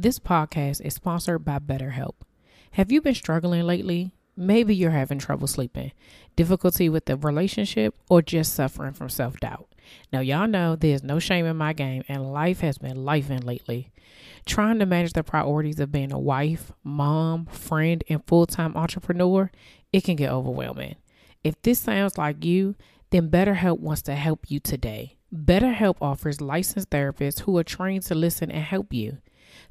This podcast is sponsored by BetterHelp. Have you been struggling lately? Maybe you're having trouble sleeping, difficulty with the relationship, or just suffering from self doubt. Now, y'all know there's no shame in my game, and life has been lifing lately. Trying to manage the priorities of being a wife, mom, friend, and full time entrepreneur, it can get overwhelming. If this sounds like you, then BetterHelp wants to help you today. BetterHelp offers licensed therapists who are trained to listen and help you.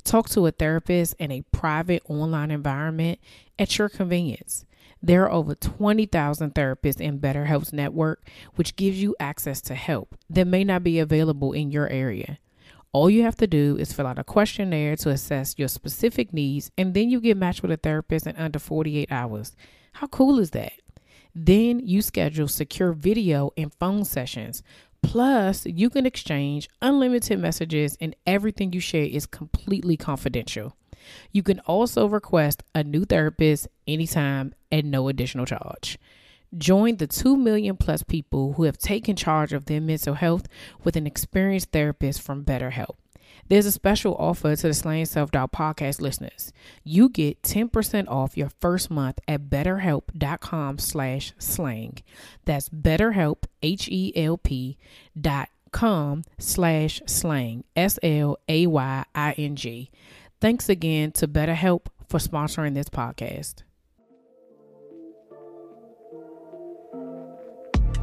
Talk to a therapist in a private online environment at your convenience. There are over 20,000 therapists in BetterHelp's network, which gives you access to help that may not be available in your area. All you have to do is fill out a questionnaire to assess your specific needs, and then you get matched with a therapist in under 48 hours. How cool is that? Then you schedule secure video and phone sessions. Plus, you can exchange unlimited messages, and everything you share is completely confidential. You can also request a new therapist anytime at no additional charge. Join the 2 million plus people who have taken charge of their mental health with an experienced therapist from BetterHelp. There's a special offer to the Slaying Self Doubt podcast listeners. You get 10% off your first month at betterhelp.com slash slaying. That's betterhelp, H-E-L-P dot com slash slaying, S-L-A-Y-I-N-G. Thanks again to BetterHelp for sponsoring this podcast.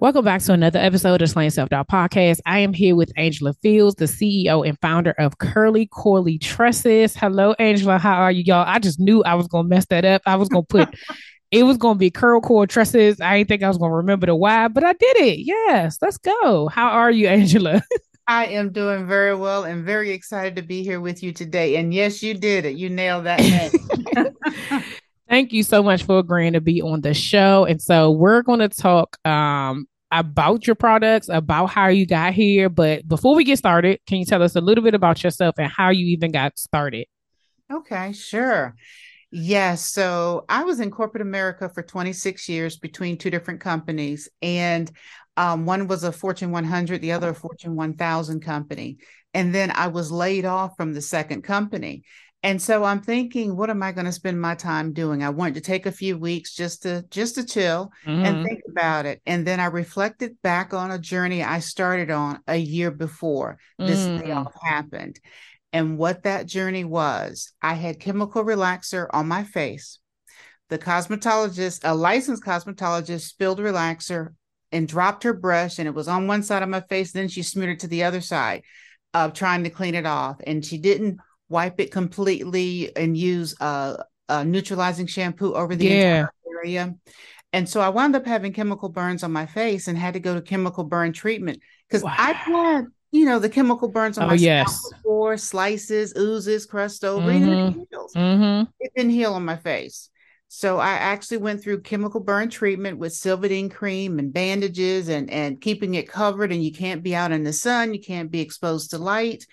Welcome back to another episode of Slaying Self Doubt Podcast. I am here with Angela Fields, the CEO and founder of Curly Corly Tresses. Hello, Angela. How are you, y'all? I just knew I was gonna mess that up. I was gonna put it was gonna be curl core tresses. I didn't think I was gonna remember the why, but I did it. Yes, let's go. How are you, Angela? I am doing very well and very excited to be here with you today. And yes, you did it. You nailed that. Thank you so much for agreeing to be on the show. And so we're going to talk um, about your products, about how you got here. But before we get started, can you tell us a little bit about yourself and how you even got started? Okay, sure. Yes. So I was in corporate America for 26 years between two different companies. And um, one was a Fortune 100, the other a Fortune 1000 company. And then I was laid off from the second company. And so I'm thinking, what am I going to spend my time doing? I wanted to take a few weeks just to just to chill mm-hmm. and think about it. And then I reflected back on a journey I started on a year before this mm. layoff happened. And what that journey was, I had chemical relaxer on my face. The cosmetologist, a licensed cosmetologist, spilled relaxer and dropped her brush, and it was on one side of my face. Then she smeared it to the other side, of trying to clean it off. And she didn't wipe it completely and use a, a neutralizing shampoo over the yeah. entire area. And so I wound up having chemical burns on my face and had to go to chemical burn treatment because wow. I had, you know, the chemical burns on oh, my yes. before, slices, oozes, crust over, mm-hmm. it, mm-hmm. it didn't heal on my face. So I actually went through chemical burn treatment with Silvadene cream and bandages and and keeping it covered. And you can't be out in the sun, you can't be exposed to light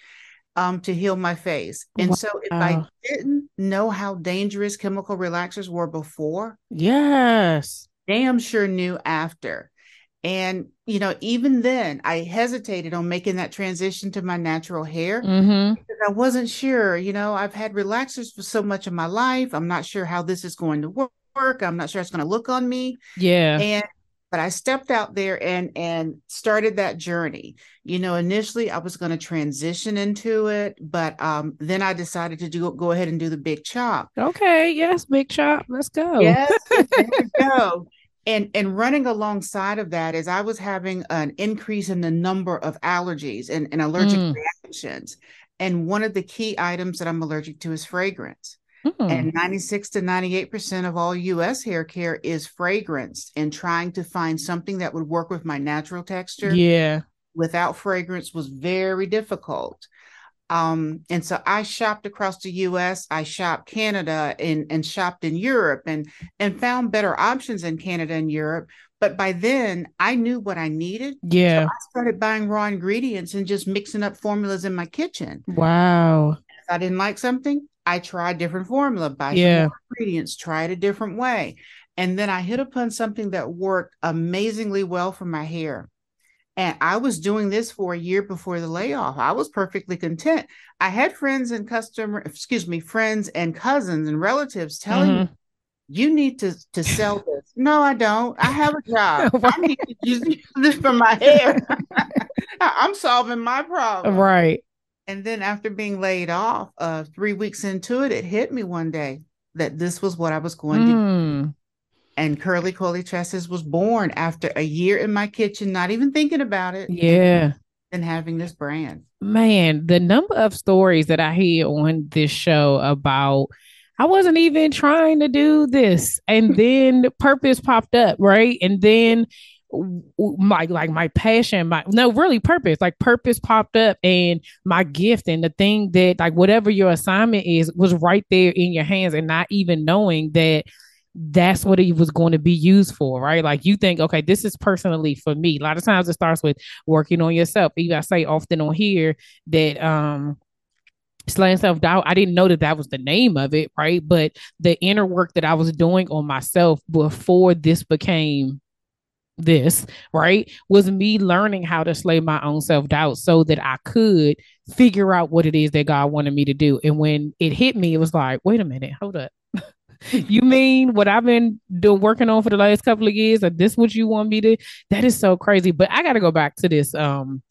um, to heal my face. And wow. so if I didn't know how dangerous chemical relaxers were before, yes, damn sure knew after. And you know, even then, I hesitated on making that transition to my natural hair mm-hmm. because I wasn't sure. You know, I've had relaxers for so much of my life. I'm not sure how this is going to work. I'm not sure it's going to look on me. Yeah. And but I stepped out there and and started that journey. You know, initially I was going to transition into it, but um, then I decided to do go ahead and do the big chop. Okay, yes, big chop. Let's go. Yes, go. and and running alongside of that is I was having an increase in the number of allergies and, and allergic mm. reactions. And one of the key items that I'm allergic to is fragrance. Mm. And 96 to 98% of all US hair care is fragrance and trying to find something that would work with my natural texture. Yeah. Without fragrance was very difficult. Um, and so I shopped across the US, I shopped Canada and, and shopped in Europe and and found better options in Canada and Europe. But by then I knew what I needed. Yeah. So I started buying raw ingredients and just mixing up formulas in my kitchen. Wow. If I didn't like something, I tried different formula, buy yeah. ingredients, try it a different way. And then I hit upon something that worked amazingly well for my hair. And I was doing this for a year before the layoff. I was perfectly content. I had friends and customer, excuse me, friends and cousins and relatives telling mm-hmm. me, you need to to sell this. No, I don't. I have a job. I need to use this for my hair. I'm solving my problem. Right. And then after being laid off, uh, three weeks into it, it hit me one day that this was what I was going mm. to do and Curly Curly Tresses was born after a year in my kitchen, not even thinking about it. Yeah. And having this brand. Man, the number of stories that I hear on this show about I wasn't even trying to do this. And then purpose popped up, right? And then my like my passion my no really purpose like purpose popped up and my gift and the thing that like whatever your assignment is was right there in your hands and not even knowing that that's what it was going to be used for, right? Like you think, okay, this is personally for me. A lot of times it starts with working on yourself. You I say often on here that um slaying self doubt. I didn't know that that was the name of it, right? But the inner work that I was doing on myself before this became this, right, was me learning how to slay my own self doubt so that I could figure out what it is that God wanted me to do. And when it hit me, it was like, wait a minute, hold up you mean what I've been doing working on for the last couple of years? Or this what you want me to? That is so crazy. But I gotta go back to this. Um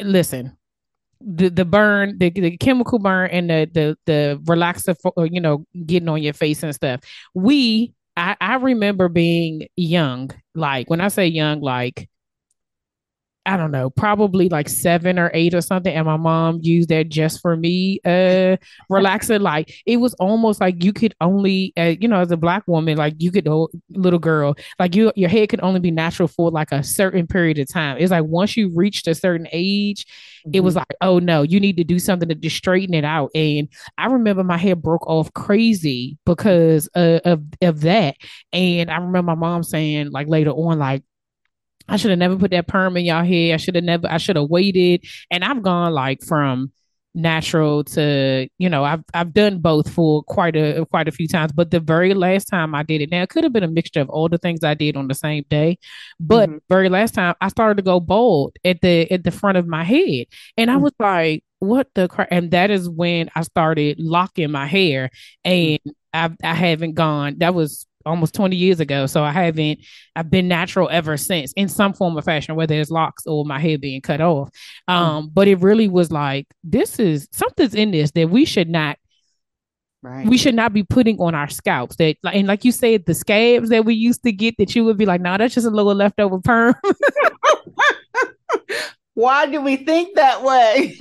listen, the the burn, the, the chemical burn and the the the relaxer for you know, getting on your face and stuff. We I, I remember being young, like when I say young, like I don't know, probably like seven or eight or something. And my mom used that just for me, uh, relaxing. Like it was almost like you could only, uh, you know, as a black woman, like you could, oh, little girl, like you, your head could only be natural for like a certain period of time. It's like once you reached a certain age, it was mm-hmm. like, oh no, you need to do something to just straighten it out. And I remember my hair broke off crazy because uh, of of that. And I remember my mom saying like later on, like I should have never put that perm in y'all hair. I should have never, I should have waited. And I've gone like from natural to, you know, I've I've done both for quite a quite a few times. But the very last time I did it, now it could have been a mixture of all the things I did on the same day. But mm-hmm. very last time I started to go bald at the at the front of my head. And I mm-hmm. was like, what the crap? And that is when I started locking my hair. And mm-hmm. I I haven't gone. That was almost 20 years ago. So I haven't, I've been natural ever since in some form of fashion, whether it's locks or my hair being cut off. Um, mm. But it really was like, this is something's in this that we should not. Right. We should not be putting on our scalps that, and like you said, the scabs that we used to get that you would be like, no, nah, that's just a little leftover perm. Why do we think that way?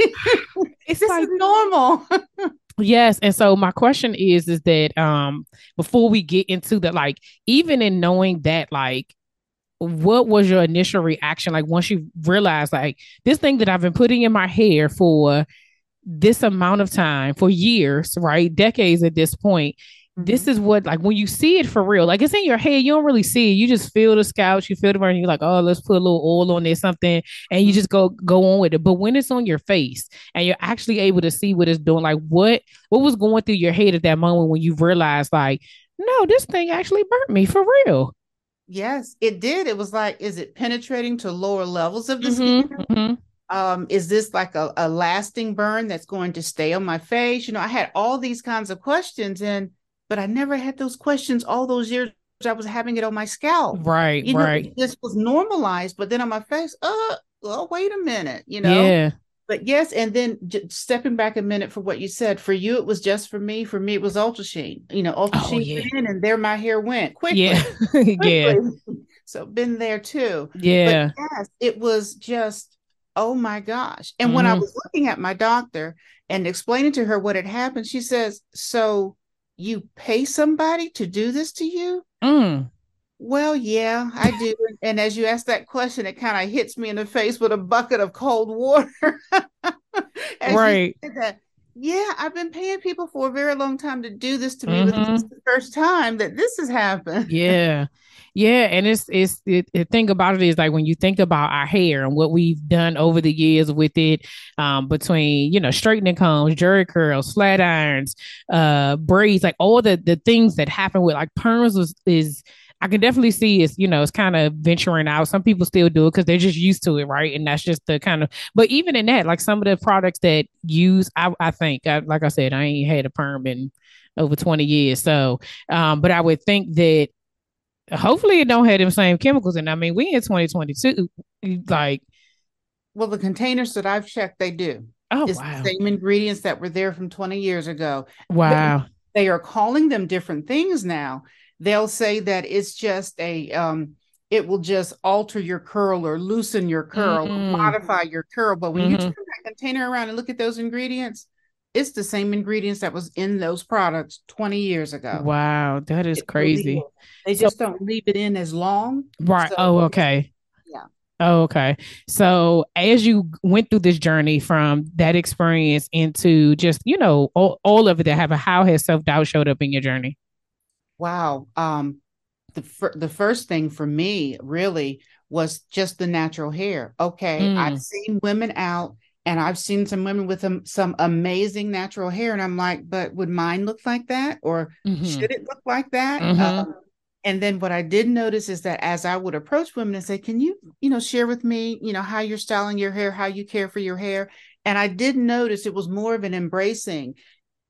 it's this like, is normal. Yes, and so my question is is that um before we get into the like even in knowing that like what was your initial reaction like once you realized like this thing that I've been putting in my hair for this amount of time for years, right? Decades at this point this mm-hmm. is what like when you see it for real, like it's in your head, you don't really see it. You just feel the scouts, you feel the burn, you're like, oh, let's put a little oil on there, something, and you mm-hmm. just go go on with it. But when it's on your face and you're actually able to see what it's doing, like what what was going through your head at that moment when you realized, like, no, this thing actually burnt me for real. Yes, it did. It was like, is it penetrating to lower levels of the mm-hmm, skin? Mm-hmm. Um, is this like a, a lasting burn that's going to stay on my face? You know, I had all these kinds of questions and but I never had those questions all those years I was having it on my scalp. Right, you right. Know, this was normalized, but then on my face, uh, well, wait a minute, you know. Yeah. But yes, and then stepping back a minute for what you said, for you it was just for me. For me, it was Ultra Sheen. You know, Ultra Oh, Sheen yeah. in, and there my hair went quickly. Yeah. yeah. So been there too. Yeah. But yes, it was just, oh my gosh. And when I Mhm. was looking at my doctor and explaining to her what had happened, she says, So you pay somebody to do this to you? Mm. Well, yeah, I do. And as you ask that question, it kind of hits me in the face with a bucket of cold water. Right. that, yeah, I've been paying people for a very long time to do this to me, but this is the first time that this has happened. Yeah. Yeah. And it's it's it, the thing about it is like when you think about our hair and what we've done over the years with it, um, between you know, straightening combs, Jheri curls, flat irons, uh, braids, like all the the things that happen with like perms was is I can definitely see it's you know it's kind of venturing out. Some people still do it because they're just used to it, right? And that's just the kind of. But even in that, like some of the products that use, I I think, I, like I said, I ain't had a perm in over twenty years, so um, but I would think that hopefully it don't have them same chemicals. And I mean, we in twenty twenty two, like Well, the containers that I've checked, they do. oh It's wow, the same ingredients that were there from 20 years ago. wow, They are calling them different things now. They'll say that it's just a um it will just alter your curl or loosen your curl, or Mm. modify your curl. But when you Mhm. turn that container around and look at those ingredients, it's the same ingredients that was in those products 20 years ago. wow, that is It really crazy. is. They So- just don't leave it in as long. Right. So- oh, okay. Yeah. Oh, okay. So as you went through this journey from that experience into just, you know, all, all of it that have a how has self-doubt showed up in your journey? Wow. Um, the fir- the first thing for me really was just the natural hair. Okay, Mm. I've seen women out, and I've seen some women with um, some amazing natural hair, and I'm like, but would mine look like that, or Mhm. should it look like that? Mhm. Um, and then what I did notice is that as I would approach women and say, "Can you, you know, share with me, you know, how you're styling your hair, how you care for your hair?" And I did notice it was more of an embracing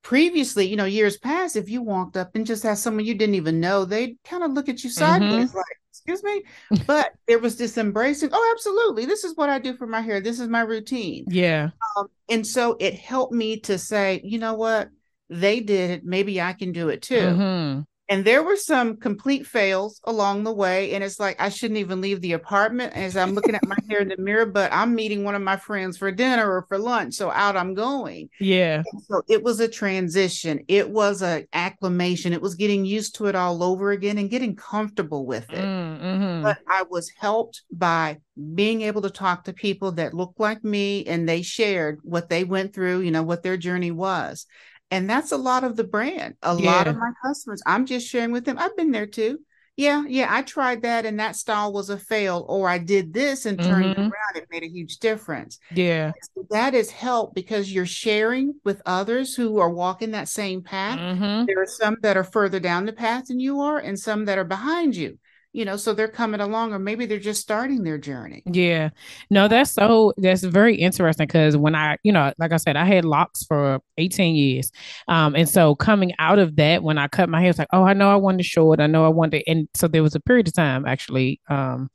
previously, you know, years past, if you walked up and just asked someone you didn't even know, they'd kind of look at you sideways, like, excuse me. But there was this embracing, oh, absolutely. This is what I do for my hair. This is my routine. Yeah. Um, and so it helped me to say, you know what? They did it. Maybe I can do it too. Mhm. And there were some complete fails along the way. And it's like, I shouldn't even leave the apartment as I'm looking at my hair in the mirror, but I'm meeting one of my friends for dinner or for lunch. So out I'm going. Yeah. So it was a transition. It was a acclimation. It was getting used to it all over again and getting comfortable with it. Mm, mhm. But I was helped by being able to talk to people that looked like me and they shared what they went through, you know, what their journey was. And that's a lot of the brand. A lot of my customers, I'm just sharing with them. I've been there too. Yeah, yeah, I tried that and that style was a fail, or I did this and turned Mhm. around. It made a huge difference. Yeah. So that is help because you're sharing with others who are walking that same path. Mhm. There are some that are further down the path than you are, and some that are behind you. You know, so they're coming along, or maybe they're just starting their journey. Yeah. No, that's so that's very interesting because when I, you know, like I said, I had locks for 18 years. Um, and so coming out of that, when I cut my hair, it's like, oh, I know I wanted to show it. I know I wanted, and so there was a period of time actually, um,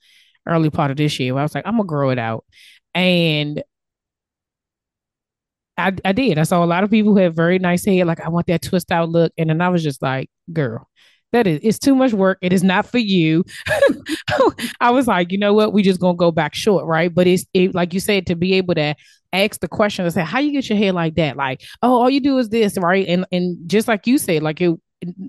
early part of this year where I was like, I'm gonna grow it out. And I, I did. I saw a lot of people who had very nice hair, like I want that twist out look. And then I was just like, girl, that is it's too much work. It is not for you. I was like, you know what? We just gonna go back short, right? But it's it, like you said, to be able to ask the question and say, how you get your hair like that? Like, oh, all you do is this, right? And and just like you said, like it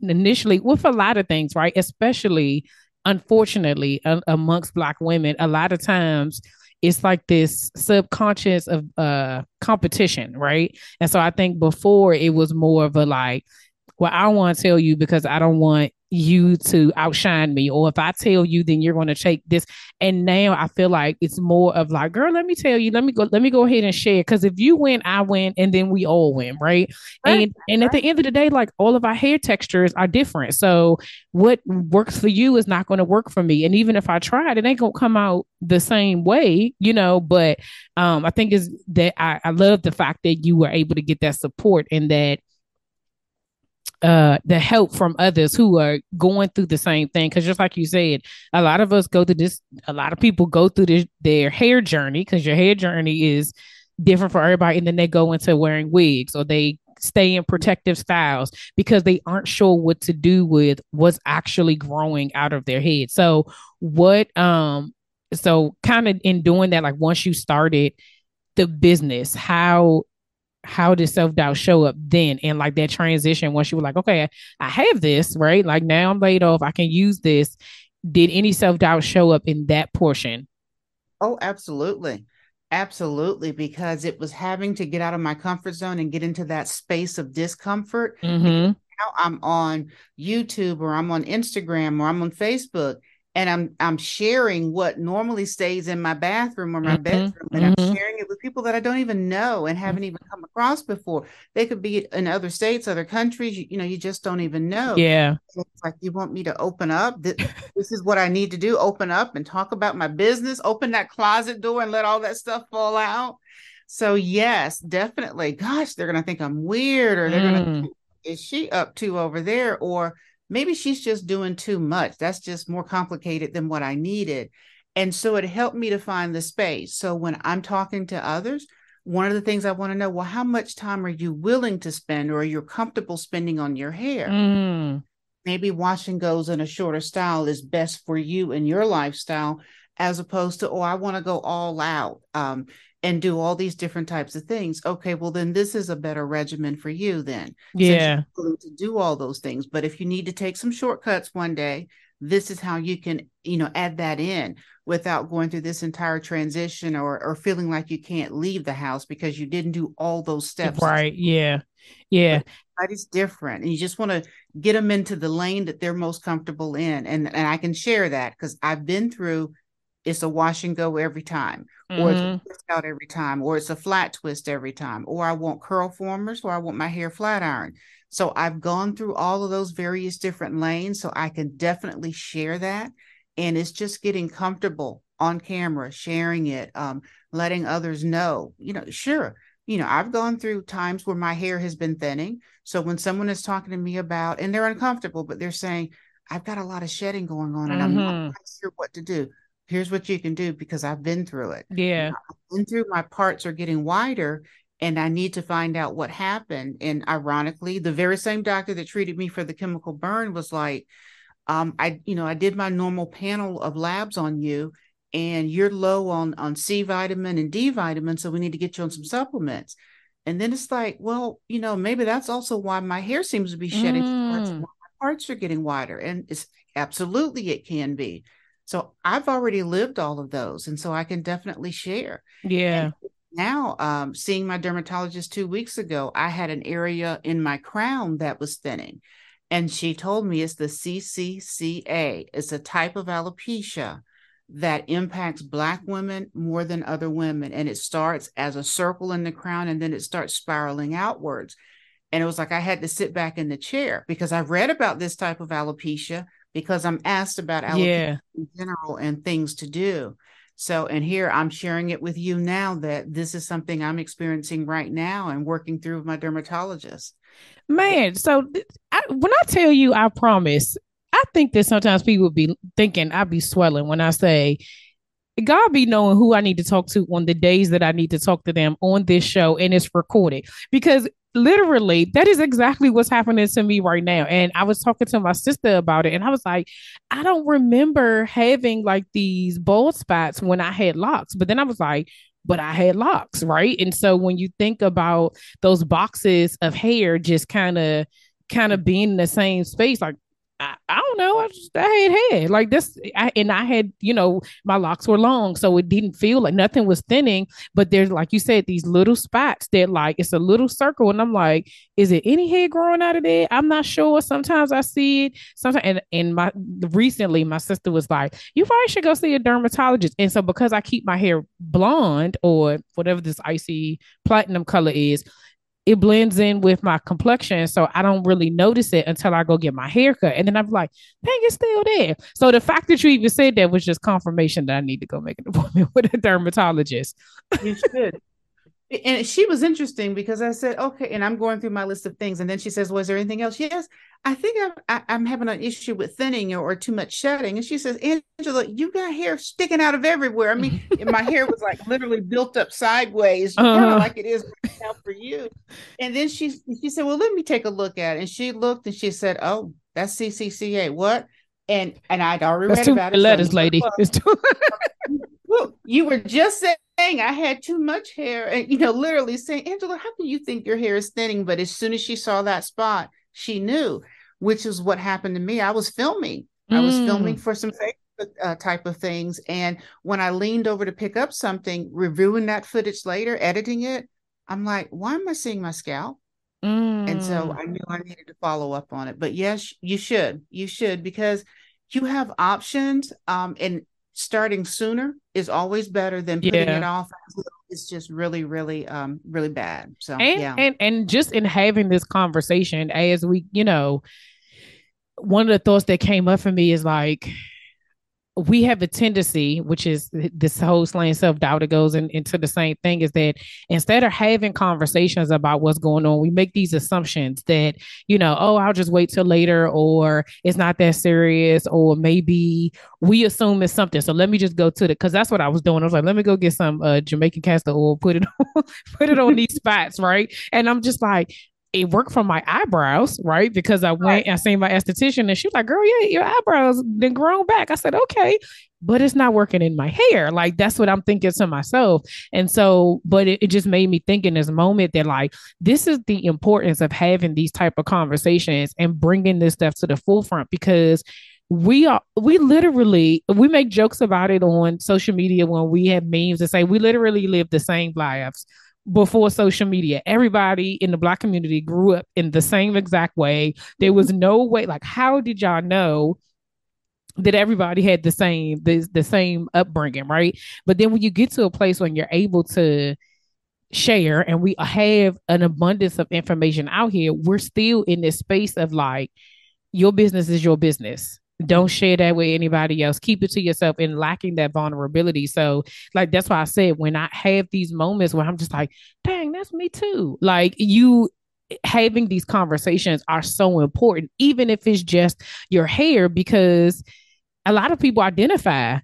initially with a lot of things, right? Especially unfortunately a- amongst black women, a lot of times it's like this subconscious of uh competition, right? And so I think before it was more of a like, well, I want to tell you because I don't want you to outshine me. Or if I tell you, then you're going to take this. And now I feel like it's more of like, girl, let me tell you, let me go, let me go ahead and share. Because if you win, I win, and then we all win, right? Right, and and at the end of the day, like all of our hair textures are different. So what works for you is not going to work for me. And even if I tried, it ain't gonna come out the same way, you know. But um, I think is that I, I love the fact that you were able to get that support and that uh the help from others who are going through the same thing because just like you said a lot of us go through this a lot of people go through this, their hair journey because your hair journey is different for everybody. And then they go into wearing wigs or they stay in protective styles because they aren't sure what to do with what's actually growing out of their head. So what um so kind of in doing that, like once you started the business, how how did self doubt show up then and like that transition once you were like, okay, I have this, right? Like now I'm laid off, I can use this. Did any self doubt show up in that portion? Oh, absolutely. Absolutely, because it was having to get out of my comfort zone and get into that space of discomfort. Mm-hmm. Now I'm on YouTube or I'm on Instagram or I'm on Facebook and I'm I'm sharing what normally stays in my bathroom or my mm-hmm. bedroom, and mm-hmm. I'm sharing it with people that I don't even know and haven't even come across before. They could be in other states, other countries. You, you know, you just don't even know. Yeah, it's like you want me to open up. This, this is what I need to do: open up and talk about my business. Open that closet door and let all that stuff fall out. So yes, definitely. Gosh, they're gonna think I'm weird, or they're mm. gonna. Is she up to over there? Or maybe she's just doing too much. That's just more complicated than what I needed. And so it helped me to find the space. So when I'm talking to others, one of the things I want to know, well, how much time are you willing to spend or are you're comfortable spending on your hair? Mm. Maybe wash and goes in a shorter style is best for you and your lifestyle, as opposed to, oh, I want to go all out. Um, and do all these different types of things okay well then this is a better regimen for you then yeah. to do all those things but if you need to take some shortcuts one day this is how you can you know add that in without going through this entire transition or or feeling like you can't leave the house because you didn't do all those steps right yeah yeah. it's different and you just want to get them into the lane that they're most comfortable in and and i can share that because i've been through it's a wash and go every time, mm-hmm. or it's a mm-hmm. twist out every time, or it's a flat twist every time, or I want curl formers, or I want my hair flat iron. So I've gone through all of those various different lanes, so I can definitely share that. And it's just getting comfortable on camera, sharing it, um, letting others know. You know, sure, you know, I've gone through times where my hair has been thinning. So when someone is talking to me about, and they're uncomfortable, but they're saying, I've got a lot of shedding going on, and mm-hmm. I'm not sure what to do here's what you can do because I've been through it. Yeah. I've been through my parts are getting wider and I need to find out what happened. And ironically, the very same doctor that treated me for the chemical burn was like, um, I, you know, I did my normal panel of labs on you and you're low on on C vitamin and D vitamin, so we need to get you on some supplements. And then it's like, well, you know, maybe that's also why my hair seems to be shedding. Mm. my parts are getting wider. And it's absolutely it can be. So I've already lived all of those. And so I can definitely share. Yeah. And now, um, seeing my dermatologist two weeks ago, I had an area in my crown that was thinning. And she told me it's the CCCA. It's a type of alopecia that impacts Black women more than other women. And it starts as a circle in the crown and then it starts spiraling outwards. And it was like I had to sit back in the chair because I've read about this type of alopecia, because I'm asked about alopecia yeah. in general and things to do. So, and here I'm sharing it with you now that this is something I'm experiencing right now and working through with my dermatologist. Man, so I, when I tell you, I promise, I think that sometimes people would be thinking I be swelling when I say God be knowing who I need to talk to on the days that I need to talk to them on this show and it's recorded because literally that is exactly what's happening to me right now. And i was talking to my sister about it and i was like i don't remember having like these bald spots when i had locks. But then i was like but i had locks right? And so when you think about those boxes of hair just kind of kind of being in the same space like I, I don't know. I just I had hair like this, I, and I had you know my locks were long, so it didn't feel like nothing was thinning. But there's like you said, these little spots that like it's a little circle, and I'm like, is it any hair growing out of there? I'm not sure. Sometimes I see it. Sometimes, and and my recently my sister was like, you probably should go see a dermatologist. And so because I keep my hair blonde or whatever this icy platinum color is, it blends in with my complexion. So I don't really notice it until I go get my haircut. And then I'm like, dang, it's still there. So the fact that you even said that was just confirmation that I need to go make an appointment with a dermatologist. you should. And she was interesting because I said, okay, and I'm going through my list of things. And then she says, was there anything else? Yes, I think I'm, I, i am having an issue with thinning or, or, too much shedding. And she says, Angela, you got hair sticking out of everywhere. I mean, my hair was like literally built up sideways, uh-huh. kind of like it is right now for you. And then she, she said, well, let me take a look at it. And she looked and she said, oh, that's CCCA. What? And and I'd already that's read about it. Letters, so lady. Well, you were just saying I had too much hair, and you know, literally saying, Angela, how can you think your hair is thinning? But as soon as she saw that spot, she knew, which is what happened to me. I was filming. Mm. I was filming mm. for some Facebook uh, type of things, and when I leaned over to pick up something, reviewing that footage later, editing it, I'm like, why am I seeing my scalp? Mm. And so mm. I knew I needed to follow up on it. But yes, you should. You should because you have options. Um, and starting sooner is always better than putting yeah. it off it's just really really um really bad so and, yeah and and just in having this conversation as we you know one of the thoughts that came up for me is like we have a tendency, which is this whole slaying self doubt that goes in, into the same thing, is that instead of having conversations about what's going on, we make these assumptions that, you know, oh, I'll just wait till later, or it's not that serious, or maybe we assume it's something. So let me just go to it. Cause that's what I was doing. I was like, let me go get some uh, Jamaican castor oil, put it on, put it on these spots, right? And I'm just like, it worked for my eyebrows, right? Because I went right. and seen my esthetician and she was like, girl, yeah, your eyebrows then grown back. I said, okay, but it's not working in my hair. Like that's what I'm thinking to myself. And so, but it, it just made me think in this moment that like, this is the importance of having these type of conversations and bringing this stuff to the forefront because we are we literally we make jokes about it on social media when we have memes that say we literally live the same lives before social media. Everybody in the black community grew up in the same exact way. There was no way, like, how did y'all know? that everybody had the same the, the same upbringing right but then when you get to a place when you're able to share and we have an abundance of information out here we're still in this space of like your business is your business don't share that with anybody else. Keep it to yourself and lacking that vulnerability. So like that's why i said when i have these moments where i'm just like dang that's me too. Like you having these conversations are so important even if it's just your hair because a lot of people identify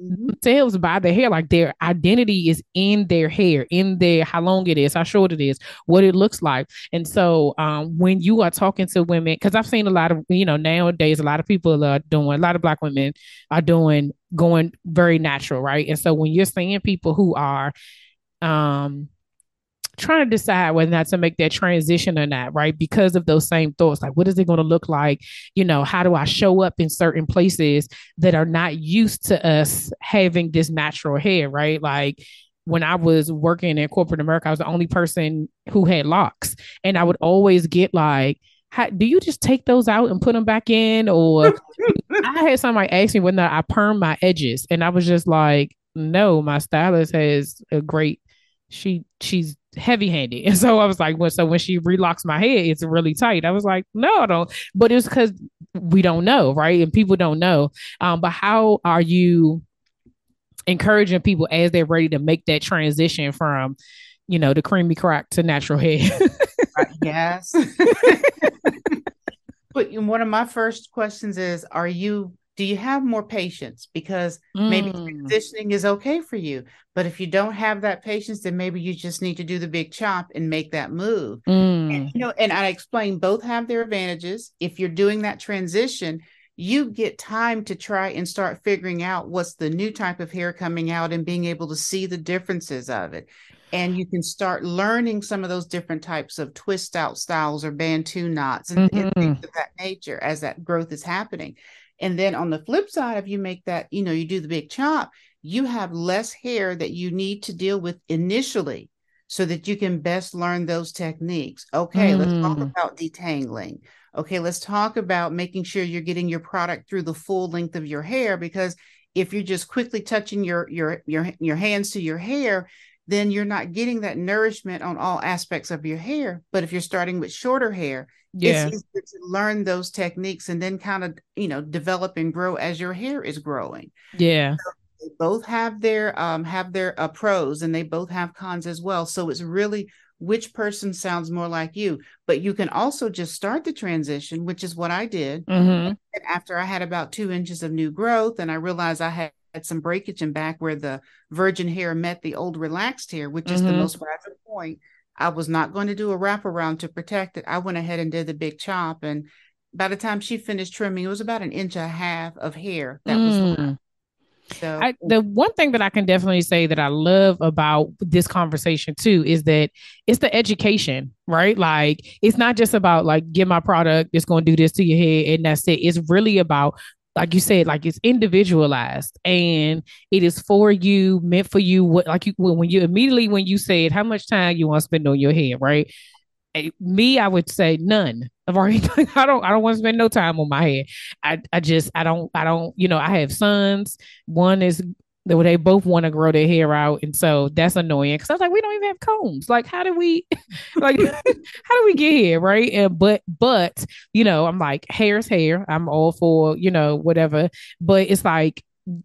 themselves by their hair. Like their identity is in their hair, in their how long it is, how short it is, what it looks like. And so um, when you are talking to women, because I've seen a lot of, you know, nowadays a lot of people are doing, a lot of black women are doing going very natural, right? And so when you're seeing people who are um trying to decide whether or not to make that transition or not, right? Because of those same thoughts. Like, what is it going to look like? You know, how do I show up in certain places that are not used to us having this natural hair, right? Like, when I was working in corporate America, I was the only person who had locks. And I would always get like, how, do you just take those out and put them back in? Or I had somebody ask me whether I perm my edges. And I was just like, no, my stylist has a great, she, she's heavy handed. And so I was like, well, so when she relocks my head, it's really tight. I was like, no, I don't. But it's because we don't know, right? And people don't know. Um, but how are you encouraging people as they're ready to make that transition from, you know, the creamy crack to natural hair? uh, yes. but one of my first questions is, are you do you have more patience because mm. maybe transitioning is okay for you but if you don't have that patience then maybe you just need to do the big chop and make that move mm. and, you know and i explain both have their advantages if you're doing that transition you get time to try and start figuring out what's the new type of hair coming out and being able to see the differences of it and you can start learning some of those different types of twist out styles or bantu knots and, mm-hmm. and things of that nature as that growth is happening and then on the flip side, if you make that, you know, you do the big chop, you have less hair that you need to deal with initially so that you can best learn those techniques. Okay, mm. let's talk mm. about detangling. Okay, let's talk about making sure you're getting your product through the full length of your hair because if you're just quickly touching your your your your hands to your hair, then you're not getting that nourishment on all aspects of your hair. But if you're starting with shorter hair, yeah. it's easier to learn those techniques and then kind of, you know, develop and grow as your hair is growing. Yeah. So both have their um have their uh, pros and they both have cons as well. So it's really which person sounds more like you. But you can also just start the transition, which is what I did. Mm-hmm. After I had about two inches of new growth, and I realized I had, had some breakage in back where the virgin hair met the old relaxed hair, which is Mhm. the most fragile point. I was not going to do a wraparound to protect it. I went ahead and did the big chop. And by the time she finished trimming, it was about an inch and a half of hair that was left. Mm. So I, the one thing that I can definitely say that I love about this conversation too is that it's the education, right? Like it's not just about like get my product, it's going to do this to your head, and that's it. It's really about like you said, like it's individualized and it is for you, meant for you. What like you when you immediately when you said how much time you want to spend on your head, right? Eh, me, I would say none. I've already I don't I don't want to spend no time on my head. I I just I don't I don't you know I have sons. One is they both want to grow their hair out, and so that's annoying because I was like, we don't even have combs. Like, how do we like how do we get here, right? And, but but you know, I'm like hair's hair. I'm all for you know whatever, but it's like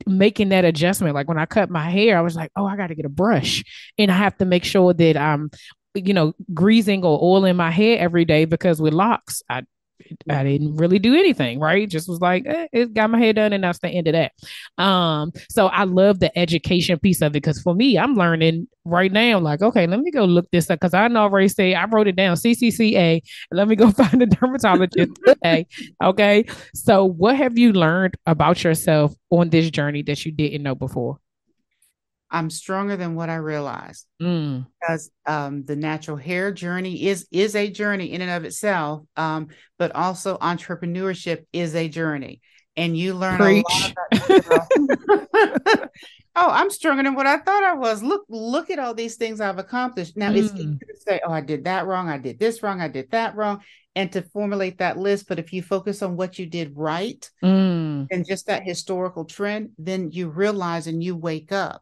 making that adjustment. Like when I cut my hair, I was like, oh, I got to get a brush, and I have to make sure that I'm you know, greasing or oiling my hair every day because with locks, I I didn't really do anything, right? Just was like, eh, it got my hair done, and that's the end of that. Um, so I love the education piece of it because for me, I'm learning right now. Like, okay, let me go look this up because I know already say I wrote it down CCCA. Let me go find a dermatologist today. Okay, so what have you learned about yourself on this journey that you didn't know before? I'm stronger than what I realized. Mm, because um, the natural hair journey is is a journey in and of itself, um, but also entrepreneurship is a journey, and you learn Preach. a lot about. oh, I'm stronger than what I thought I was. Look, look at all these things I've accomplished. Now it's Mm. easy to say, "Oh, I did that wrong. I did this wrong. I did that wrong," and to formulate that list. But if you focus on what you did right mm, and just that historical trend, then you realize and you wake up.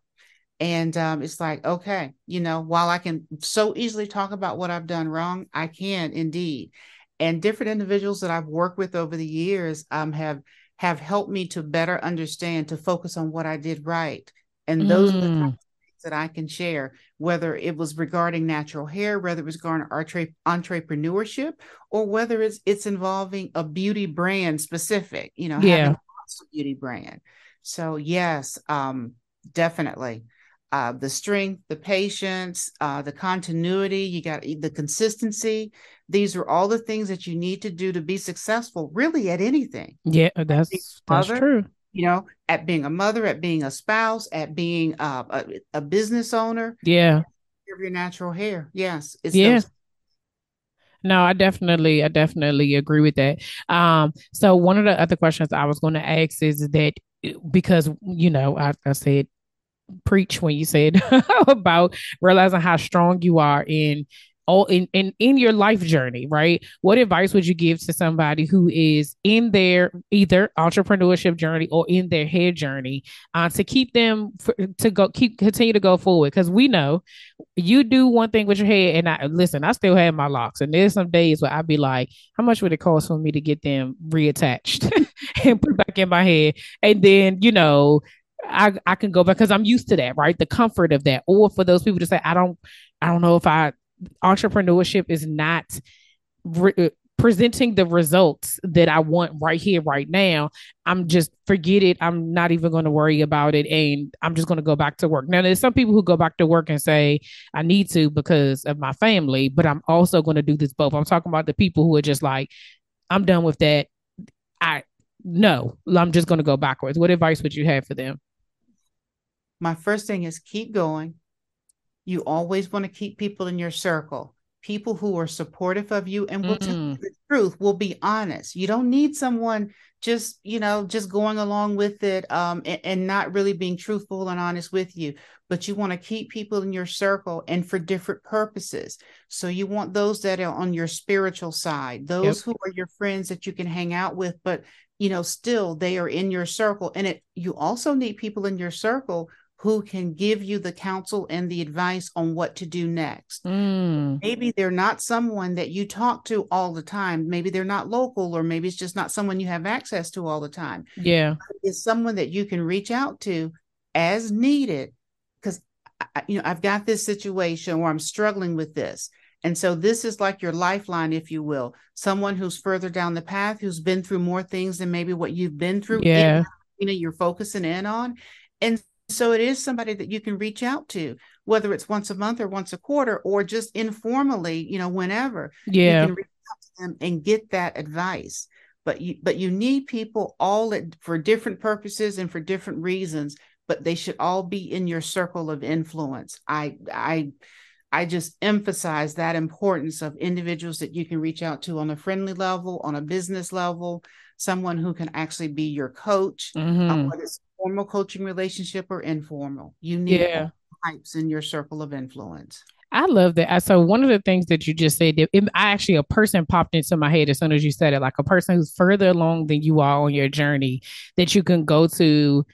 And um, it's like, okay, you know, while I can so easily talk about what I've done wrong, I can indeed. And different individuals that I've worked with over the years um, have have helped me to better understand, to focus on what I did right. And those are the Mm. things that I can share, whether it was regarding natural hair, whether it was regarding entre- entrepreneurship, or whether it's it's involving a beauty brand specific, you know, Yeah. having a beauty brand. So yes, um, definitely uh, the strength, the patience, uh, the continuity, you got the consistency. These are all the things that you need to do to be successful, really, at anything. yeah, that's that's true. You know, at being a mother, at being a spouse, at being uh, a, a business owner Yeah. of your natural hair. Yes, it's Yeah. those- No, I definitely, I definitely agree with that. Um, so one of the other questions I was going to ask is that because you know, I, I said preach when you said about realizing how strong you are in all in, in in your life journey, right? What advice would you give to somebody who is in their either entrepreneurship journey or in their hair journey uh, to keep them for, to go keep continue to go forward? Because we know you do one thing with your hair, and I listen. I still have my locks, and there's some days where I'd be like, "How much would it cost for me to get them reattached and put back in my head And then you know, I I can go back because I'm used to that, right? The comfort of that. Or for those people to say, "I don't, I don't know if I entrepreneurship is not." Re- uh, presenting the results that I want right here, right now, I'm just forget it. I'm not even going to worry about it. And I'm just going to go back to work. Now, there's some people who go back to work and say, I need to because of my family, but I'm also going to do this both. I'm talking about the people who are just like, I'm done with that. I, no, I'm just going to go backwards. What advice would you have for them? My first thing is keep going. You always want to keep people in your circle, people who are supportive of you and will tell you Mm. the truth, will be honest. You don't need someone just, you know, just going along with it um, and, and not really being truthful and honest with you. But you want to keep people in your circle and for different purposes. So you want those that are on your spiritual side, those who are your friends that you can hang out with, but you know, still they are in your circle. And it you also need people in your circle who can give you the counsel and the advice on what to do next. Mm. Maybe they're not someone that you talk to all the time. Maybe they're not local, or maybe it's just not someone you have access to all the time. Yeah. It's someone that you can reach out to as needed because you know I've got this situation where I'm struggling with this. And so this is like your lifeline, if you will, someone who's further down the path, who's been through more things than maybe what you've been through. Yeah. you know, you're focusing in on. And so it is somebody that you can reach out to, whether it's once a month or once a quarter, or just informally, you know, whenever. Yeah. You can reach out to them and get that advice. But you but you need people all at, for different purposes and for different reasons, but they should all be in your circle of influence. I I I just emphasize that importance of individuals that you can reach out to on a friendly level, on a business level, someone who can actually be your coach, Mhm. whether it's formal coaching relationship or informal. You need Yeah. types in your circle of influence. I love that. So one of the things that you just said, it- I actually a person popped into my head as soon as you said it, like a person who's further along than you are on your journey that you can go to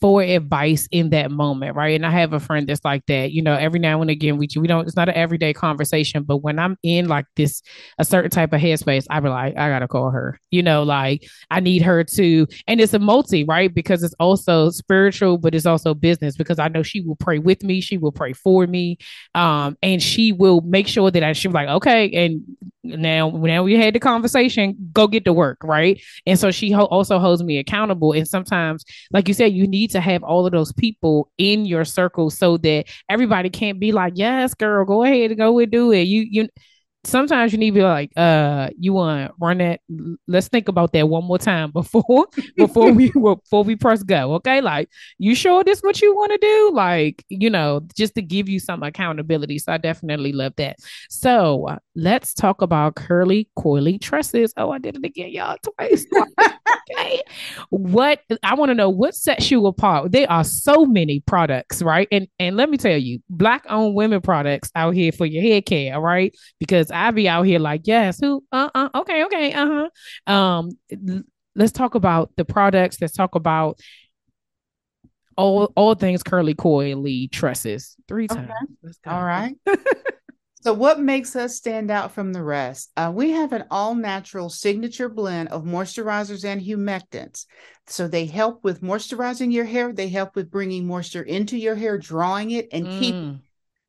for advice in that moment, right? And I have a friend that's like that. You know, every now and again, we we don't. It's not an everyday conversation, but when I'm in like this a certain type of headspace, I be like, I gotta call her. You know, like I need her to, and it's a multi, right? Because it's also spiritual, but it's also business. Because I know she will pray with me, she will pray for me, um, and she will make sure that I she'll like, okay, and now now we had the conversation, go get to work, right? And so she ho- also holds me accountable, and sometimes like you said, you need to have all of those people in your circle so that everybody can't be like, yes, girl, go ahead and go and do it. You you sometimes you need to be like, uh, you want to run that. Let's think about that one more time before before we before we press go. Okay, like you sure this what you want to do? Like you know, just to give you some accountability. So I definitely love that. So uh, let's talk about curly coily tresses. Oh, I did it again, y'all twice. okay. What I want to know what sets you apart. There are so many products, right? And and let me tell you, black owned women products out here for your hair care, right? Because I be out here like, yes, who uh uh okay, okay, uh-huh. Um let's talk about the products, let's talk about all all things curly coily tresses. Three Okay. times. Let's go. All right. so, what makes us stand out from the rest? Uh, we have an all natural signature blend of moisturizers and humectants. So, they help with moisturizing your hair, they help with bringing moisture into your hair, drawing it, and keep Mm.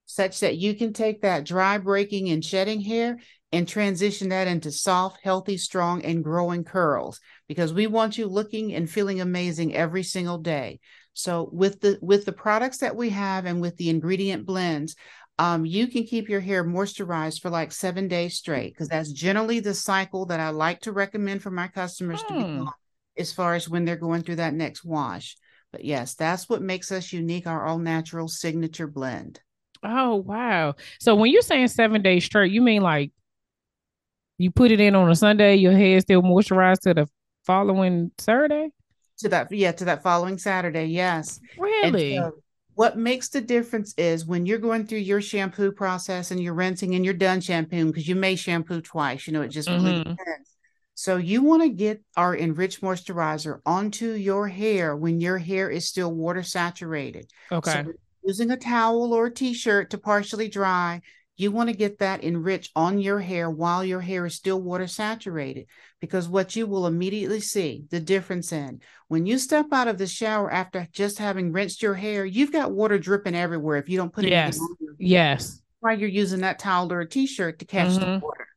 such that you can take that dry, breaking, and shedding hair and transition that into soft, healthy, strong, and growing curls because we want you looking and feeling amazing every single day. So with the with the products that we have and with the ingredient blends, um, you can keep your hair moisturized for like seven days straight because that's generally the cycle that I like to recommend for my customers to be Hmm. on as far as when they're going through that next wash. But yes, that's what makes us unique, our all natural signature blend. Oh wow. So when you're saying seven days straight, you mean like you put it in on a Sunday, your hair is still moisturized to the following Saturday? to that yeah to that following saturday yes Really? so what makes the difference is when you're going through your shampoo process and you're rinsing and you're done shampooing because you may shampoo twice you know it just really Mhm. depends so you want to get our enriched moisturizer onto your hair when your hair is still water saturated Okay. so using a towel or a t-shirt to partially dry you want to get that enriched on your hair while your hair is still water saturated because what you will immediately see the difference in when you step out of the shower after just having rinsed your hair you've got water dripping everywhere if you don't put it Yes. on your yes. while you're using that towel or a t-shirt to catch the Mhm. water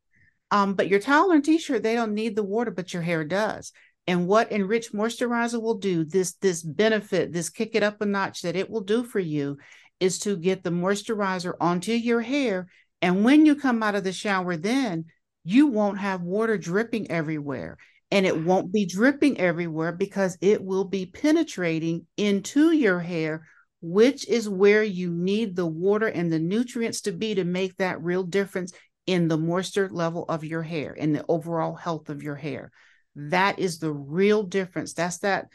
um but your towel and t-shirt they don't need the water but your hair does and what enriched moisturizer will do this this benefit this kick it up a notch that it will do for you is to get the moisturizer onto your hair. And when you come out of the shower then you won't have water dripping everywhere. And it won't be dripping everywhere because it will be penetrating into your hair which is where you need the water and the nutrients to be to make that real difference in the moisture level of your hair and the overall health of your hair. That is the real difference. That's that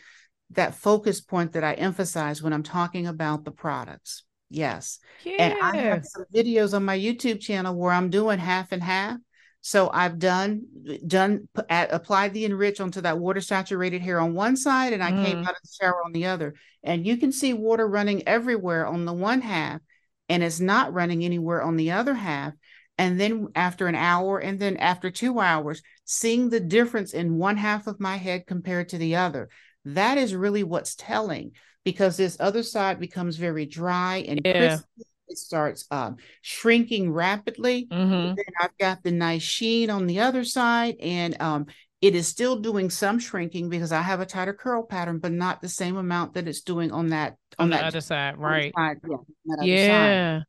that focus point that i emphasize when i'm talking about the products yes and I have some videos on my YouTube channel where I'm doing half and half. So I've done done at, applied the enrich onto that water saturated hair on one side, and I came Mhm. out of the shower on the other. And you can see water running everywhere on the one half, and it's not running anywhere on the other half. And then after an hour, and then after two hours, seeing the difference in one half of my head compared to the other. That is really what's telling. Because this other side becomes very dry and Yeah. crispy. It starts um, shrinking rapidly. Mm-hmm. Then I've got the nice sheen on the other side, and um, it is still doing some shrinking because I have a tighter curl pattern, but not the same amount that it's doing on that On the that other side, right? side, yeah, on that other side.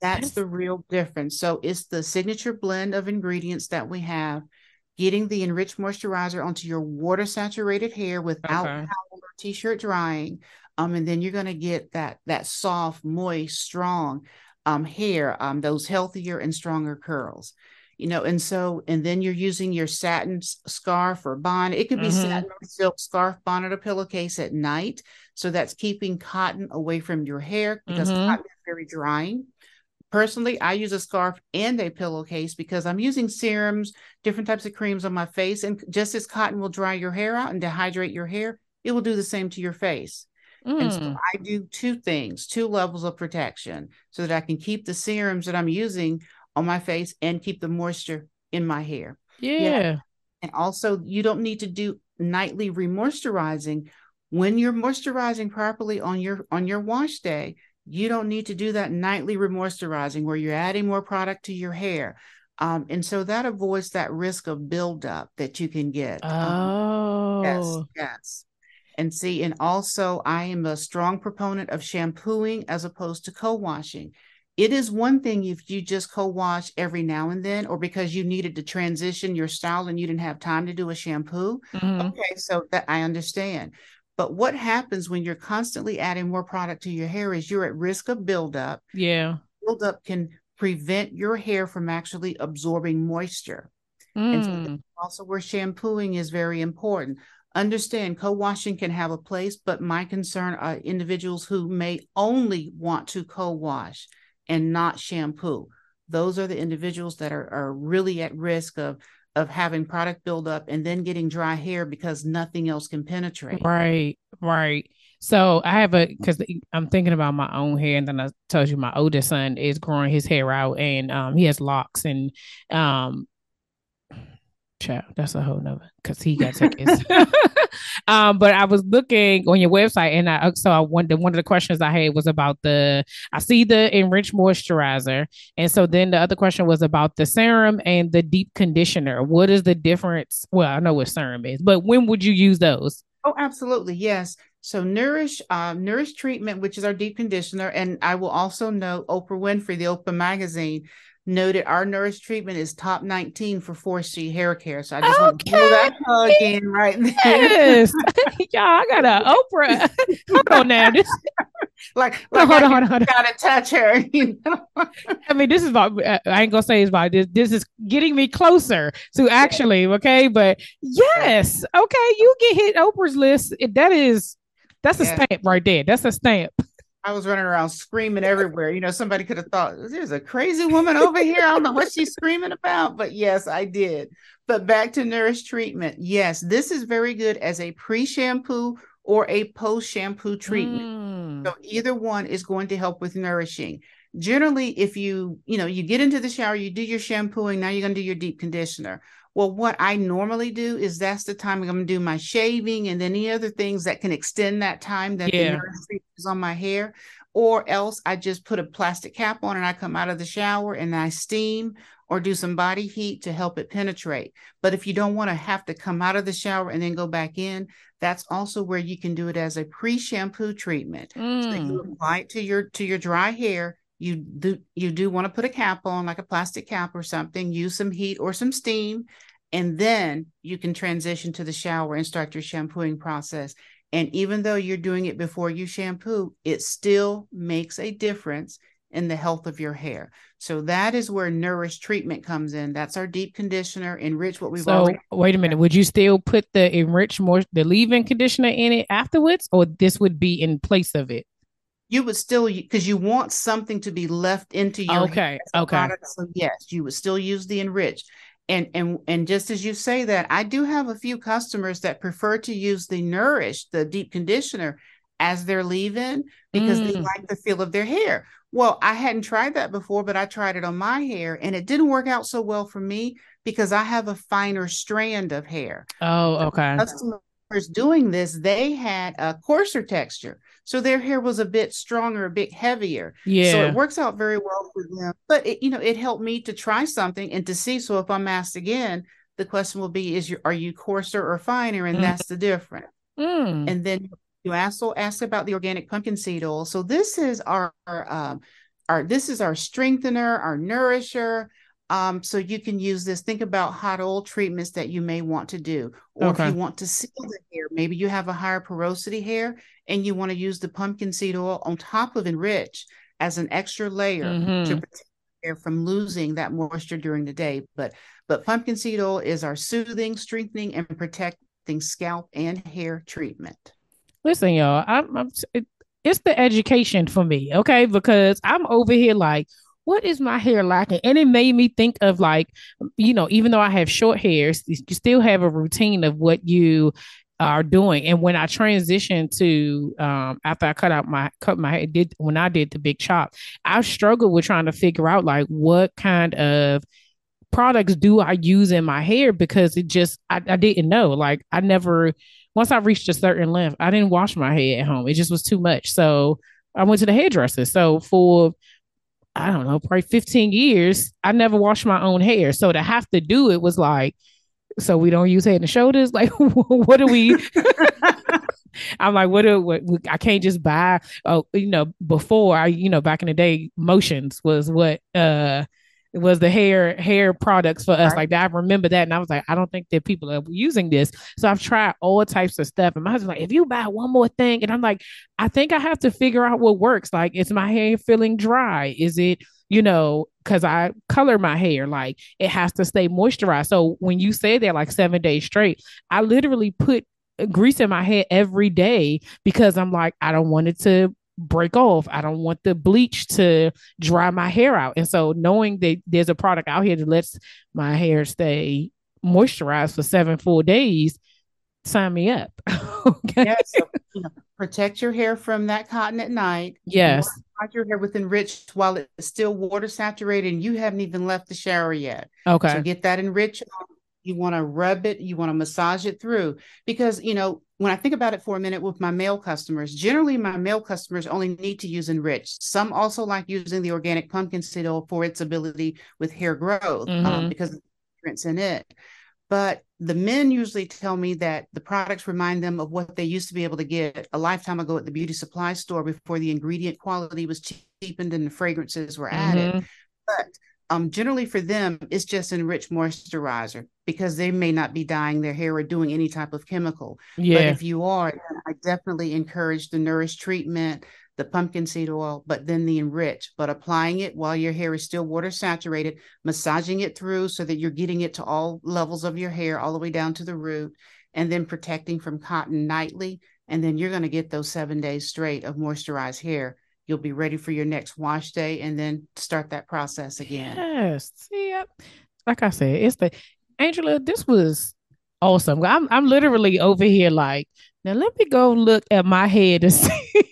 That's That's- the real difference. So it's the signature blend of ingredients that we have, getting the enriched moisturizer onto your water saturated hair without Okay. towel or t-shirt drying. Um, and then you're gonna get that that soft, moist, strong um hair, um, those healthier and stronger curls. You know, and so and then you're using your satin scarf or bonnet. It could be Mhm. satin or silk scarf, bonnet, or pillowcase at night. So that's keeping cotton away from your hair because Mhm. cotton is very drying. Personally, I use a scarf and a pillowcase because I'm using serums, different types of creams on my face. And just as cotton will dry your hair out and dehydrate your hair, it will do the same to your face. And so Mm. I do two things, two levels of protection so that I can keep the serums that I'm using on my face and keep the moisture in my hair. Yeah. And also, you don't need to do nightly remoisturizing. When you're moisturizing properly on your on your wash day, you don't need to do that nightly remoisturizing where you're adding more product to your hair. Um, and so that avoids that risk of buildup that you can get. Um, yes, Oh. yes. And see, and also I am a strong proponent of shampooing as opposed to co-washing. It is one thing if you just co-wash every now and then, or because you needed to transition your style and you didn't have time to do a shampoo. Mhm. Okay, so that I understand. But what happens when you're constantly adding more product to your hair is you're at risk of buildup. Yeah. Buildup can prevent your hair from actually absorbing moisture. And so Mm. also where shampooing is very important. Understand co-washing can have a place, but my concern are individuals who may only want to co-wash and not shampoo. Those are the individuals that are, are really at risk of of having product buildup and then getting dry hair because nothing else can penetrate. Right, right. So I have a because I'm thinking about my own hair, and then I told you my oldest son is growing his hair out, and um he has locks, and um, child, that's a whole nother because he got tickets. um, but I was looking on your website, and I so I wonder one of the questions I had was about the I see the enriched moisturizer, and so then the other question was about the serum and the deep conditioner. What is the difference? Well, I know what serum is, but when would you use those? Oh, absolutely. Yes. So Nourish, uh, Nourish Treatment, which is our deep conditioner, and I will also note Oprah Winfrey, the Oprah magazine, noted our Nourish Treatment is top 19 for 4C hair care. So I just want to throw that plug in right there. Yes. Y'all, I got an Oprah. hold on now. This, like, no, like hold I on, hold on, hold on. gotta touch her. You know? I mean, this is about, I ain't gonna say it's about this. This is getting me closer to actually, okay? But yes, okay, you get hit Oprah's list. That is, that's a Yeah. stamp right there. That's a stamp. I was running around screaming everywhere. You know, somebody could have thought there's a crazy woman over here. I don't know what she's screaming about, but yes, I did. But back to Nourish Treatment. Yes, this is very good as a pre shampoo or a post shampoo treatment. Mm. So either one is going to help with nourishing. Generally, if you, you know, you get into the shower, you do your shampooing, now you're going to do your deep conditioner. Well, what I normally do is that's the time I'm going to do my shaving and any other things that can extend that time that Yeah. the is on my hair. Or else I just put a plastic cap on and I come out of the shower and I steam or do some body heat to help it penetrate. But if you don't want to have to come out of the shower and then go back in, that's also where you can do it as a pre-shampoo treatment. So Mm. you apply it to your to your dry hair. You do you do want to put a cap on, like a plastic cap or something. Use some heat or some steam, and then you can transition to the shower and start your shampooing process. And even though you're doing it before you shampoo, it still makes a difference in the health of your hair. So that is where Nourish treatment comes in. That's our deep conditioner, enrich what we've So already. wait a minute. Would you still put the enrich more the leave-in conditioner in it afterwards, or this would be in place of it? You would still because you want something to be left into your Okay. Okay. product. So yes, you would still use the enrich. And and and just as you say that, I do have a few customers that prefer to use the nourish, the deep conditioner, as their leave-in because they Mm. like the feel of their hair. Well, I hadn't tried that before, but I tried it on my hair and it didn't work out so well for me because I have a finer strand of hair. Oh, okay. Customers doing this, they had a coarser texture. So their hair was a bit stronger, a bit heavier. Yeah. So it works out very well for them. But it, you know, it helped me to try something and to see. So if I'm asked again, the question will be, is you are you coarser or finer? And mm. that's the difference. Mm. And then you also asked about the organic pumpkin seed oil. So this is our, our um, our this is our strengthener, our nourisher. Um, so you can use this. Think about hot oil treatments that you may want to do, or okay. if you want to seal the hair, maybe you have a higher porosity hair and you want to use the pumpkin seed oil on top of enrich as an extra layer mm-hmm. to protect hair from losing that moisture during the day. But but pumpkin seed oil is our soothing, strengthening, and protecting scalp and hair treatment. Listen, y'all, I'm, I'm it, it's the education for me, okay? Because I'm over here like, what is my hair lacking? And it made me think of like, you know, even though I have short hair, you still have a routine of what you are doing. And when I transitioned to um after I cut out my cut my hair, did when I did the big chop, I struggled with trying to figure out like what kind of products do I use in my hair because it just I, I didn't know. Like I never once I reached a certain length, I didn't wash my hair at home. It just was too much. So I went to the hairdresser. So for I don't know, probably 15 years, I never washed my own hair. So to have to do it was like, so we don't use head and shoulders. Like, what do we? I'm like, what do what, I can't just buy? Oh, you know, before I, you know, back in the day, motions was what uh it was the hair hair products for us. Right. Like that, I remember that, and I was like, I don't think that people are using this. So I've tried all types of stuff, and my husband's like, if you buy one more thing, and I'm like, I think I have to figure out what works. Like, is my hair feeling dry? Is it you know, because I color my hair, like it has to stay moisturized. So when you say that like seven days straight, I literally put grease in my hair every day because I'm like, I don't want it to break off. I don't want the bleach to dry my hair out. And so knowing that there's a product out here that lets my hair stay moisturized for seven full days, sign me up. okay. Yeah, so, you know, protect your hair from that cotton at night. Yes. Wash your hair with enriched while it's still water saturated and you haven't even left the shower yet. Okay. So get that enriched you want to rub it, you want to massage it through. Because, you know, when I think about it for a minute with my male customers, generally my male customers only need to use enriched. Some also like using the organic pumpkin seed oil for its ability with hair growth um, mm-hmm. um, because of the in it. But the men usually tell me that the products remind them of what they used to be able to get a lifetime ago at the beauty supply store before the ingredient quality was cheapened and the fragrances were added. Mm-hmm. But um, generally for them, it's just enriched moisturizer because they may not be dyeing their hair or doing any type of chemical. Yeah. But if you are, I definitely encourage the Nourish treatment, the pumpkin seed oil, but then the enrich, but applying it while your hair is still water saturated, massaging it through so that you're getting it to all levels of your hair, all the way down to the root, and then protecting from cotton nightly. And then you're going to get those seven days straight of moisturized hair you'll be ready for your next wash day and then start that process again. Yes. See, like I said, it's the Angela, this was awesome. I'm I'm literally over here like, now let me go look at my head and see.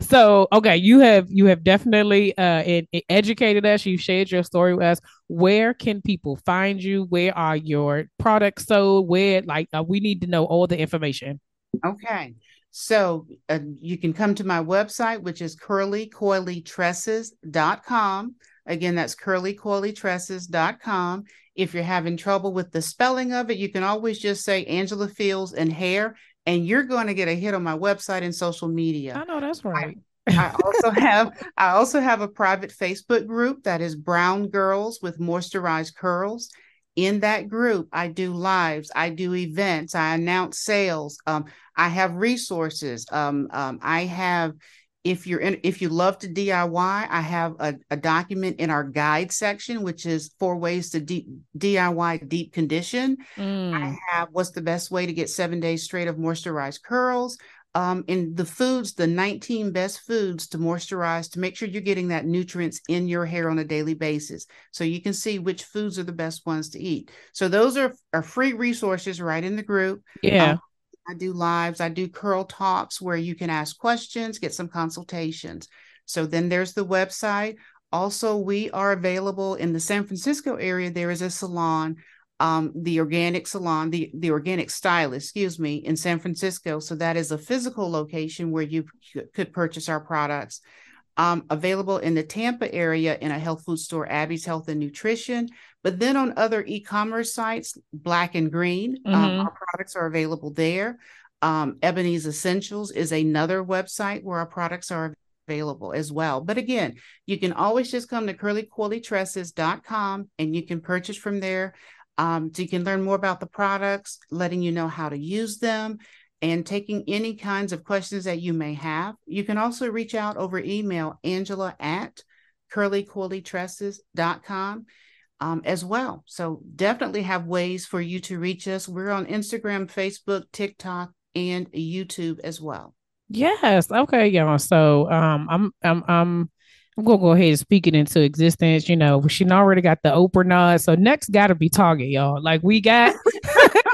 so okay, you have you have definitely uh it, it educated us. You've shared your story with us. Where can people find you? Where are your products sold? Where like uh, we need to know all the information. Okay. So uh, you can come to my website, which is curlycoilytresses.com. Again, that's curlycoilytresses.com. If you're having trouble with the spelling of it, you can always just say Angela Fields and hair, and you're going to get a hit on my website and social media. I know that's right. I, I also have I also have a private Facebook group that is Brown Girls with Moisturized Curls in that group i do lives i do events i announce sales um, i have resources um, um, i have if you're in if you love to diy i have a, a document in our guide section which is four ways to deep, diy deep condition mm. i have what's the best way to get seven days straight of moisturized curls um, in the foods, the 19 best foods to moisturize to make sure you're getting that nutrients in your hair on a daily basis. So you can see which foods are the best ones to eat. So those are, are free resources right in the group. Yeah. Um, I do lives, I do curl talks where you can ask questions, get some consultations. So then there's the website. Also, we are available in the San Francisco area. There is a salon um, the organic salon, the, the organic stylist, excuse me, in San Francisco. So that is a physical location where you could purchase our products. Um, available in the Tampa area in a health food store, Abby's Health and Nutrition. But then on other e commerce sites, Black and Green, um, mm-hmm. um, our products are available there. Um, Ebony's Essentials is another website where our products are available as well. But again, you can always just come to curlycoilytresses.com and you can purchase from there. Um, so you can learn more about the products, letting you know how to use them, and taking any kinds of questions that you may have. You can also reach out over email, Angela at curlycoilytresses.com um, as well. So definitely have ways for you to reach us. We're on Instagram, Facebook, TikTok, and YouTube as well. Yes. Okay, y'all. So um I'm I'm I'm I'm gonna go ahead and speak it into existence. You know, she already got the Oprah nod. So next gotta be Target, y'all. Like we got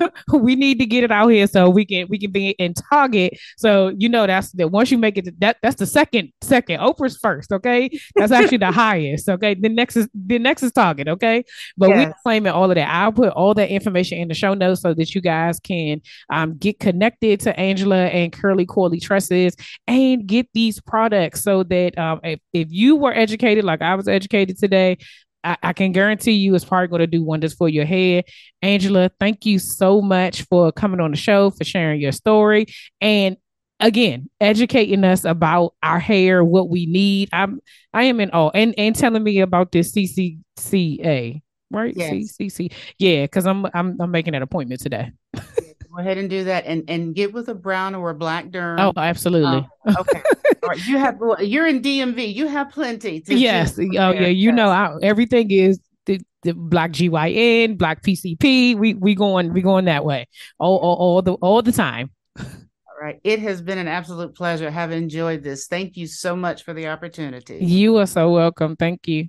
we need to get it out here so we can we can be in Target. So you know that's that once you make it that that's the second second. Oprah's first, okay? That's actually the highest. Okay. The next is the next is Target, okay? But yes. we're claiming all of that. I'll put all that information in the show notes so that you guys can um get connected to Angela and Curly Coily Tresses and get these products so that um if, if you were educated like I was educated today, I, I can guarantee you it's probably going to do wonders for your head. Angela, thank you so much for coming on the show, for sharing your story, and again educating us about our hair, what we need. I'm I am in awe, and and telling me about this CCCA, right? Yes. CCC, yeah, because I'm I'm I'm making an appointment today. Go ahead and do that, and and get with a brown or a black derm. Oh, absolutely. Um, okay. All right. You have you're in DMV. You have plenty. yes. Oh yeah. You know, I, everything is the, the black GYN, black PCP. We we going we going that way all all, all the all the time. All right. It has been an absolute pleasure. Have enjoyed this. Thank you so much for the opportunity. You are so welcome. Thank you.